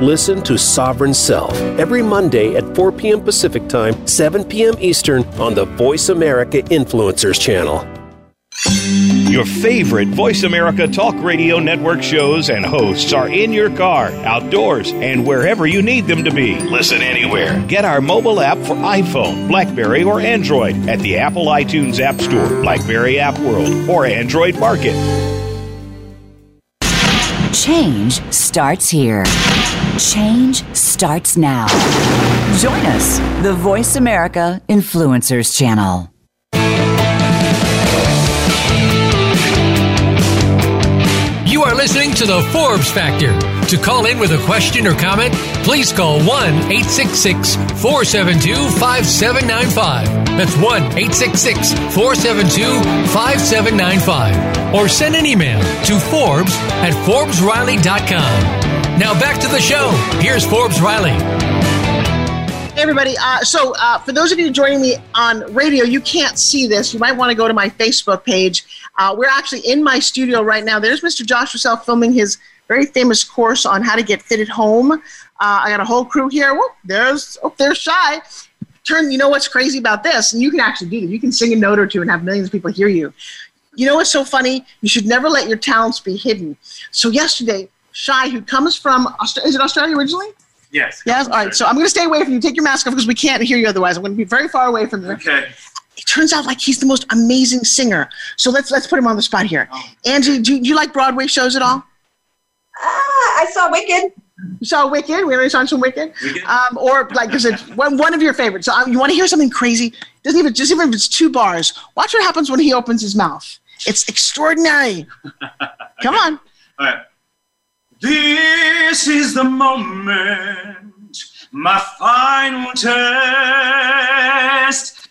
S8: Listen to Sovereign Self every Monday at 4 p.m. Pacific Time, 7 p.m. Eastern on the Voice America Influencers channel.
S9: Your favorite Voice America Talk Radio Network shows and hosts are in your car, outdoors, and wherever you need them to be. Listen anywhere. Get our mobile app for iPhone, Blackberry, or Android at the Apple iTunes App Store, Blackberry App World, or Android Market.
S10: Change starts here. Change starts now. Join us, the Voice America Influencers Channel.
S5: You are listening to the Forbes Factor. To call in with a question or comment, please call 1 866 472 5795. That's 1 866 472 5795. Or send an email to Forbes at ForbesRiley.com. Now back to the show. Here's Forbes Riley.
S1: Hey everybody. Uh, so, uh, for those of you joining me on radio, you can't see this. You might want to go to my Facebook page. Uh, we're actually in my studio right now. There's Mr. Josh Russell filming his very famous course on how to get fit at home. Uh, I got a whole crew here. Whoop, there's oh, there's Shy. Turn. You know what's crazy about this? And you can actually do this. You can sing a note or two and have millions of people hear you. You know what's so funny? You should never let your talents be hidden. So yesterday, Shy, who comes from Australia, is it Australia originally?
S11: Yes.
S1: Yes. All right. So I'm going to stay away from you. Take your mask off because we can't hear you otherwise. I'm going to be very far away from you.
S11: Okay.
S1: It turns out like he's the most amazing singer. So let's let's put him on the spot here.
S11: Oh.
S1: Angie, do, you- do you like Broadway shows at all?
S2: Ah, I saw Wicked.
S1: You saw Wicked. We already saw some Wicked.
S11: Wicked?
S1: Um, or like, is it one, one of your favorites? So um, you want to hear something crazy? Doesn't even just even if it's two bars. Watch what happens when he opens his mouth. It's extraordinary. Come on.
S11: All right. This is the moment, my final test.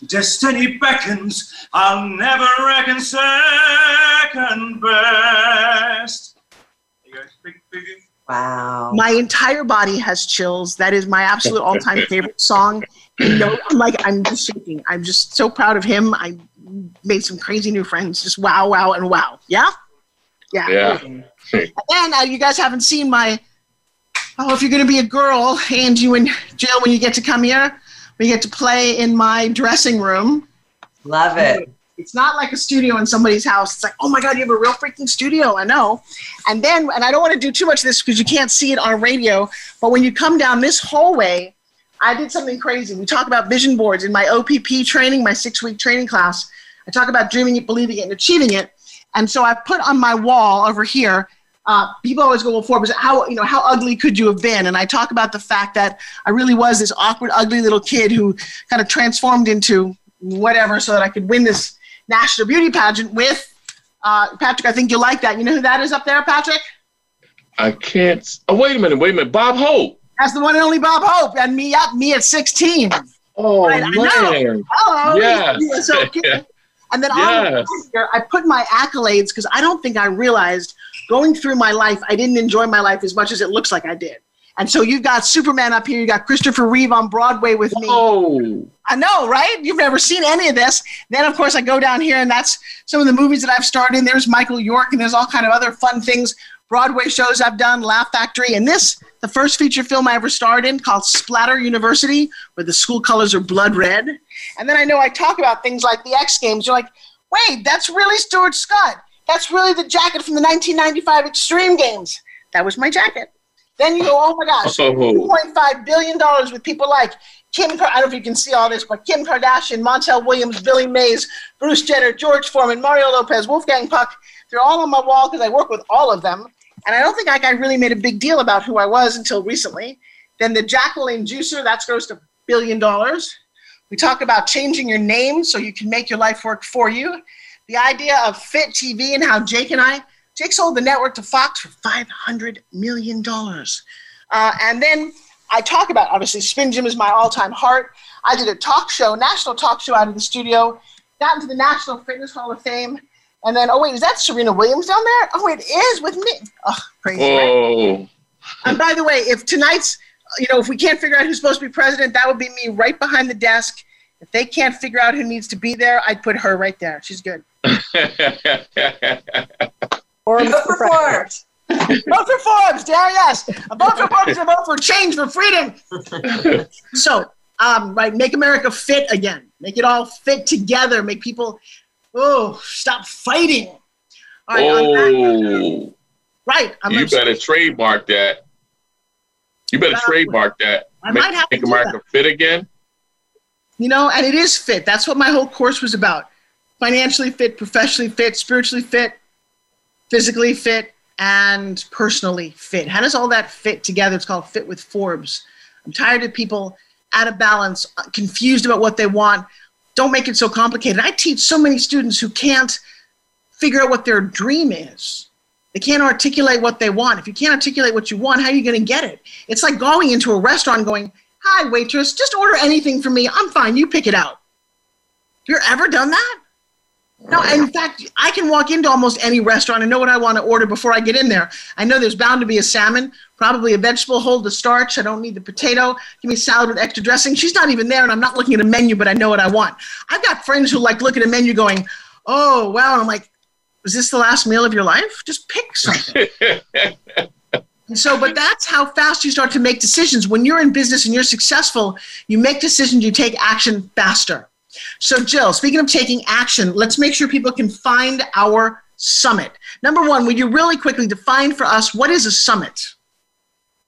S11: Destiny beckons, I'll never reckon second best. You guys speak, speaking?
S2: Wow.
S1: My entire body has chills. That is my absolute all-time favorite song. You know, I'm like I'm just shaking. I'm just so proud of him. I made some crazy new friends. Just wow, wow, and wow. Yeah, yeah.
S3: Yeah.
S1: And then uh, you guys haven't seen my. Oh, if you're going to be a girl, and you and Jill, when you get to come here, we get to play in my dressing room.
S2: Love it.
S1: It's not like a studio in somebody's house. It's like, oh my God, you have a real freaking studio. I know. And then, and I don't want to do too much of this because you can't see it on radio, but when you come down this hallway, I did something crazy. We talk about vision boards in my OPP training, my six week training class. I talk about dreaming it, believing it, and achieving it. And so I put on my wall over here. Uh, people always go, "Well, Forbes, how you know how ugly could you have been?" And I talk about the fact that I really was this awkward, ugly little kid who kind of transformed into whatever, so that I could win this national beauty pageant with uh, Patrick. I think you like that. You know who that is up there, Patrick?
S3: I can't. Oh, wait a minute. Wait a minute. Bob Hope.
S1: That's the one and only Bob Hope, and me up, me at 16.
S3: Oh,
S1: Right, I know.
S3: man.
S1: Hello.
S3: Yes.
S1: So cute. And then
S3: Yes.
S1: I put my accolades because I don't think I realized going through my life, I didn't enjoy my life as much as it looks like I did. And so you've got Superman up here, you got Christopher Reeve on Broadway with me.
S3: Oh,
S1: I know, right? You've never seen any of this. Then, of course, I go down here, and that's some of the movies that I've starred in. There's Michael York, and there's all kind of other fun things, Broadway shows I've done, Laugh Factory, and this, the first feature film I ever starred in, called Splatter University, where the school colors are blood red. And then I know I talk about things like the X Games. You're like, wait, that's really Stuart Scott. That's really the jacket from the 1995 Extreme Games. That was my jacket. Then you go, oh my gosh,
S3: Oh.
S1: $2.5 billion with people like Kim, I don't know if you can see all this, but Kim Kardashian, Montel Williams, Billy Mays, Bruce Jenner, George Foreman, Mario Lopez, Wolfgang Puck. They're all on my wall because I work with all of them. And I don't think like I really made a big deal about who I was until recently. Then the Jack LaLanne Juicer, that's goes to billion dollars. We talk about changing your name so you can make your life work for you. The idea of Fit TV and how Jake and I, Jake sold the network to Fox for $500 million. Uh, and then I talk about obviously Spin Gym is my all-time heart. I did a talk show, national talk show out of the studio, got into the National Fitness Hall of Fame, and then oh wait, is that Serena Williams down there? Oh, it is with me. Oh, crazy.
S3: Whoa.
S1: Right? And by the way, if tonight's, you know, if we can't figure out who's supposed to be president, that would be me right behind the desk. If they can't figure out who needs to be there, I'd put her right there. She's good.
S7: Or
S2: Vote for Forbes.
S1: vote for Forbes, there, yes. A vote for Forbes, a vote for change, for freedom. so, um, right, make America fit again. Make it all fit together. Make people, oh, stop fighting. All right,
S3: oh,
S1: right. I'm
S3: you better trademark that. You better
S1: Well,
S3: trademark that.
S1: I
S3: Make,
S1: might have to
S3: make
S1: do
S3: America fit again.
S1: You know, and it is fit. That's what my whole course was about. Financially fit, professionally fit, spiritually fit, physically fit, and personally fit. How does all that fit together? It's called Fit with Forbes. I'm tired of people out of balance, confused about what they want. Don't make it so complicated. I teach so many students who can't figure out what their dream is. They can't articulate what they want. If you can't articulate what you want, how are you going to get it? It's like going into a restaurant going, Hi, waitress, just order anything for me. I'm fine. You pick it out. Have you ever done that? No, in fact, I can walk into almost any restaurant and know what I want to order before I get in there. I know there's bound to be a salmon, probably a vegetable, hold the starch. I don't need the potato. Give me salad with extra dressing. She's not even there, and I'm not looking at a menu, but I know what I want. I've got friends who like look at a menu going, oh, wow. And I'm like, is this the last meal of your life? Just pick something. And so, but that's how fast you start to make decisions. When you're in business and you're successful, you make decisions, you take action faster. So, Jill, speaking of taking action, let's make sure people can find our summit. Number one, would you really quickly define for us what is a summit?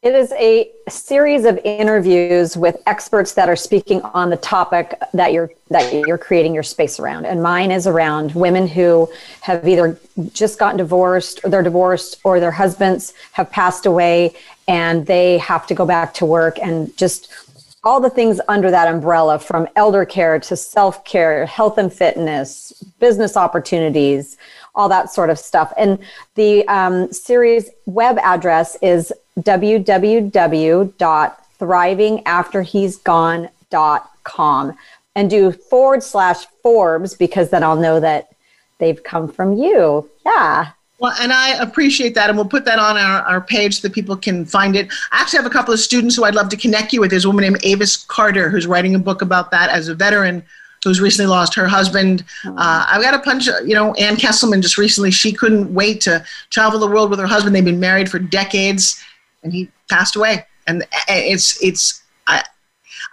S7: It is a series of interviews with experts that are speaking on the topic that you're that you're creating your space around. And mine is around women who have either just gotten divorced or they're divorced or their husbands have passed away and they have to go back to work and just all the things under that umbrella from elder care to self-care, health and fitness, business opportunities, all that sort of stuff. And the um, series web address is www.thrivingafterhe'sgone.com and do forward slash Forbes because then I'll know that they've come from you. Yeah.
S1: Well, and I appreciate that, and we'll put that on our, our page so that people can find it. I actually have a couple of students who I'd love to connect you with. There's a woman named Avis Carter who's writing a book about that as a veteran who's recently lost her husband. Uh, I've got a bunch of, you know, Ann Kesselman just recently, she couldn't wait to travel the world with her husband. They've been married for decades, and he passed away. And it's, it's,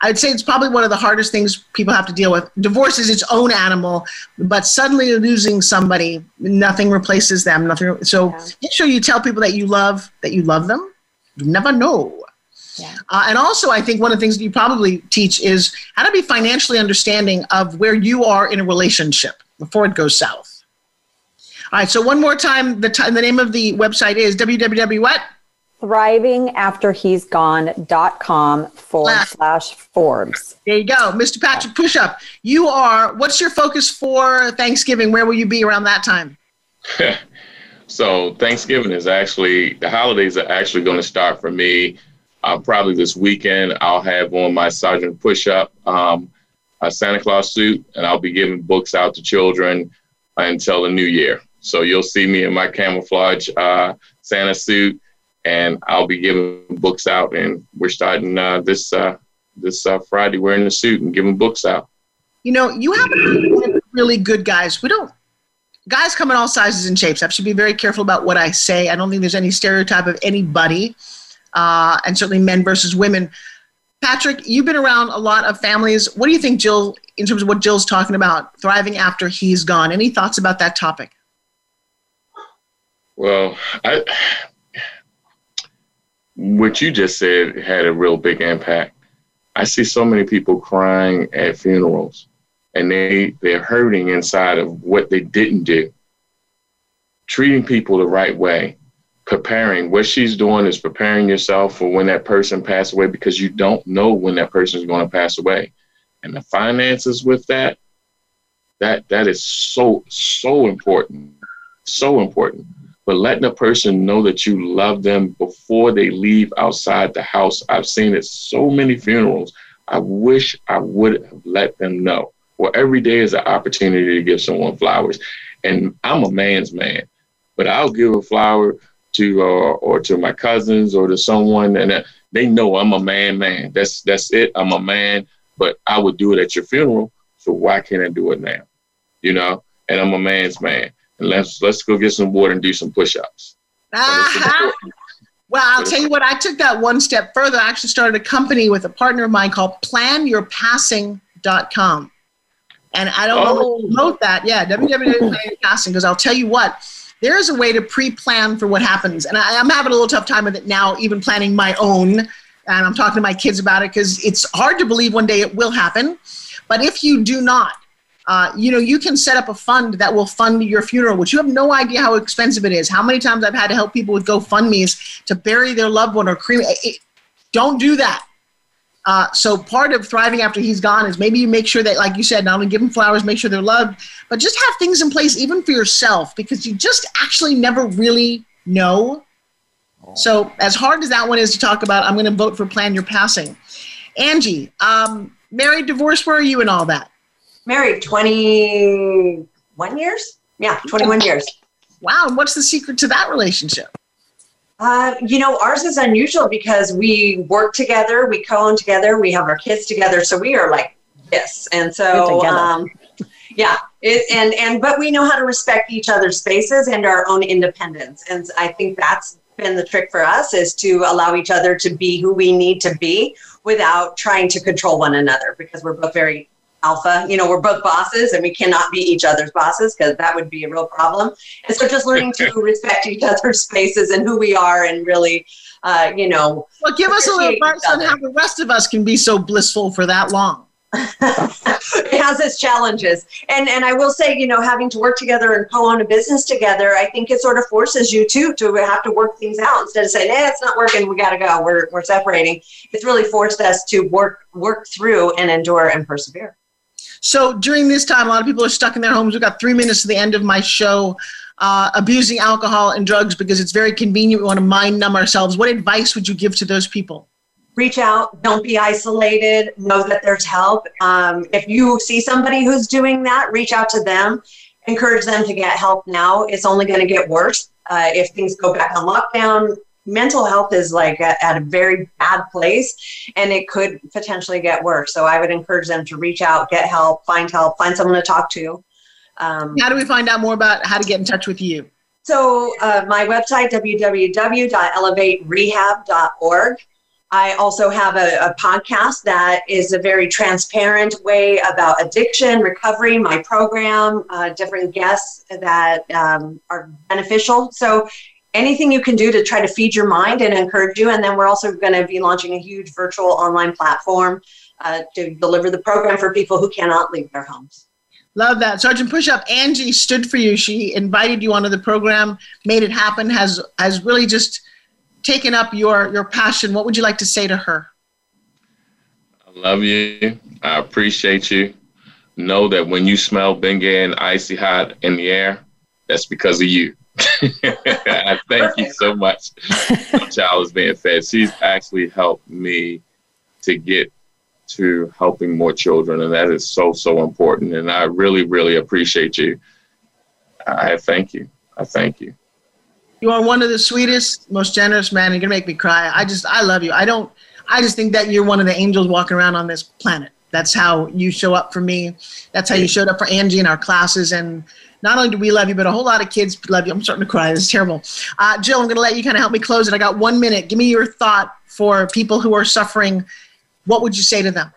S1: I'd say it's probably one of the hardest things people have to deal with. Divorce is its own animal, but suddenly losing somebody, nothing replaces them. Nothing. So
S7: Yeah.
S1: make sure you tell people that you love that you love them. You never know.
S7: Yeah.
S1: Uh, and also, I think one of the things that you probably teach is how to be financially understanding of where you are in a relationship before it goes south. All right. So one more time, the time, the name of the website is www what?
S7: thrivingafterhe'sgone.com forward
S1: Ah.
S7: slash Forbes.
S1: There you go, Mr. Patrick Pushup. You are. What's your focus for Thanksgiving? Where will you be around that time?
S3: So Thanksgiving is actually the holidays are actually going to start for me. Uh, probably this weekend, I'll have on my Sergeant Push-Up um, a Santa Claus suit, and I'll be giving books out to children until the new year. So you'll see me in my camouflage uh, Santa suit, and I'll be giving books out. And we're starting uh, this uh, this uh, Friday wearing the suit and giving books out.
S1: You know, you happen to be one of the really good guys. We don't. Guys come in all sizes and shapes. I should be very careful about what I say. I don't think there's any stereotype of anybody, uh, and certainly men versus women. Patrick, you've been around a lot of families. What do you think, Jill, in terms of what Jill's talking about, thriving after he's gone? Any thoughts about that topic?
S3: Well, I what you just said had a real big impact. I see so many people crying at funerals and they they're hurting inside of what they didn't do. Treating people the right way, preparing. What she's doing is preparing yourself for when that person passed away because you don't know when that person is going to pass away. And the finances with that, that that is so so important. So important. But letting a person know that you love them before they leave outside the house. I've seen it so many funerals. I wish I would have let them know. Well, every day is an opportunity to give someone flowers. And I'm a man's man, but I'll give a flower to uh, or to my cousins or to someone, and they know I'm a man. Man, that's that's it. I'm a man, but I would do it at your funeral. So why can't I do it now? You know, and I'm a man's man. And let's let's go get some water and do some push-ups.
S1: Uh-huh. Well, I'll tell you what, I took that one step further. I actually started a company with a partner of mine called planyourpassing.com. And I don't oh. know promote that. Yeah, www.planyourpassing, because I'll tell you what, there is a way to pre-plan for what happens. And I, I'm having a little tough time with it now, even planning my own. And I'm talking to my kids about it because it's hard to believe one day it will happen. But if you do not, uh, you know, you can set up a fund that will fund your funeral, which you have no idea how expensive it is. How many times I've had to help people with GoFundMe's to bury their loved one or cremate. It, don't do that. Uh, so part of thriving after he's gone is maybe you make sure that, like you said, not only give them flowers, make sure they're loved, but just have things in place even for yourself because you just actually never really know. So as hard as that one is to talk about, I'm going to vote for Plan Your Passing. Angie, um, married, divorced, where are you and all that?
S2: Married 21 years. Yeah, 21 years.
S1: Wow. What's the secret to that relationship?
S2: Uh, you know, ours is unusual because we work together, we co-own together, we have our kids together, so we are like this. And so, um, yeah, it, and and but we know how to respect each other's spaces and our own independence. And I think that's been the trick for us is to allow each other to be who we need to be without trying to control one another because we're both very alpha. You know, we're both bosses and we cannot be each other's bosses because that would be a real problem. And so just learning to respect each other's spaces and who we are and really, uh, you know.
S1: Well, give us a little advice on how the rest of us can be so blissful for that long.
S2: it has its challenges and and i will say you know having to work together and co-own a business together i think it sort of forces you too to have to work things out instead of saying hey it's not working we got to go we're, we're separating it's really forced us to work work through and endure and persevere
S1: so during this time, a lot of people are stuck in their homes. We've got three minutes to the end of my show. Uh, abusing alcohol and drugs because it's very convenient. We want to mind numb ourselves. What advice would you give to those people?
S2: Reach out. Don't be isolated. Know that there's help. Um, if you see somebody who's doing that, reach out to them. Encourage them to get help now. It's only going to get worse uh, if things go back on lockdown mental health is like a, at a very bad place and it could potentially get worse. So I would encourage them to reach out, get help, find help, find someone to talk to.
S1: Um, how do we find out more about how to get in touch with you?
S2: So uh, my website, www.elevaterehab.org. I also have a, a, podcast that is a very transparent way about addiction, recovery, my program, uh, different guests that um, are beneficial. So anything you can do to try to feed your mind and encourage you. And then we're also going to be launching a huge virtual online platform uh, to deliver the program for people who cannot leave their homes.
S1: Love that. Sergeant Pushup, Angie stood for you. She invited you onto the program, made it happen, has has really just taken up your your passion. What would you like to say to her?
S3: I love you. I appreciate you. Know that when you smell Bengay and icy hot in the air, that's because of you. Thank you so much. My child is being fed. She's actually helped me to get to helping more children, and that is so so important. And I really really appreciate you. I thank you. I thank you.
S1: You are one of the sweetest, most generous man. You're gonna make me cry. I just I love you. I don't. I just think that you're one of the angels walking around on this planet. That's how you show up for me. That's how you showed up for Angie in our classes, and not only do we love you, but a whole lot of kids love you. I'm starting to cry. This is terrible. Uh, Jill, I'm going to let you kind of help me close it. I got one minute. Give me your thought for people who are suffering. What would you say to them?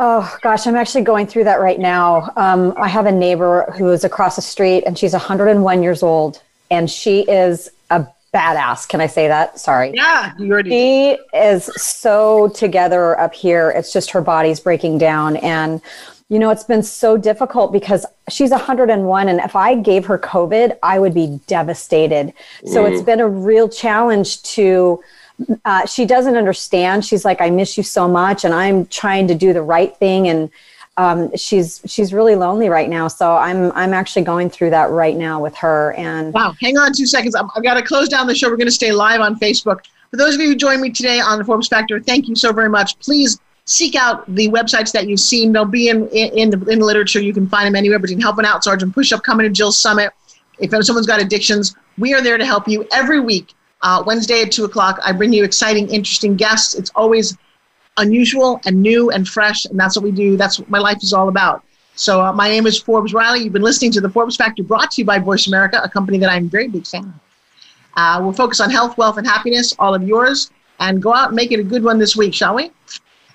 S7: Oh gosh, I'm actually going through that right now. Um, I have a neighbor who is across the street, and she's 101 years old, and she is a badass. Can I say that? Sorry.
S1: Yeah, you already.
S7: She is so together up here. It's just her body's breaking down, and you know, it's been so difficult because she's 101. And if I gave her COVID, I would be devastated. So mm. it's been a real challenge to, uh, she doesn't understand. She's like, I miss you so much. And I'm trying to do the right thing. And um, she's she's really lonely right now. So I'm I'm actually going through that right now with her. And
S1: wow, hang on two seconds. i have got to close down the show. We're going to stay live on Facebook. For those of you who joined me today on the Forbes Factor, thank you so very much. Please seek out the websites that you've seen. They'll be in in, the, in the literature. You can find them anywhere between Helping Out Sergeant Push Up, coming to Jill's Summit. If someone's got addictions, we are there to help you every week. Uh, Wednesday at two o'clock, I bring you exciting, interesting guests. It's always unusual and new and fresh, and that's what we do. That's what my life is all about. So uh, my name is Forbes Riley. You've been listening to the Forbes Factor, brought to you by Voice America, a company that I'm a very big fan of. Uh, we'll focus on health, wealth, and happiness, all of yours, and go out and make it a good one this week, shall we?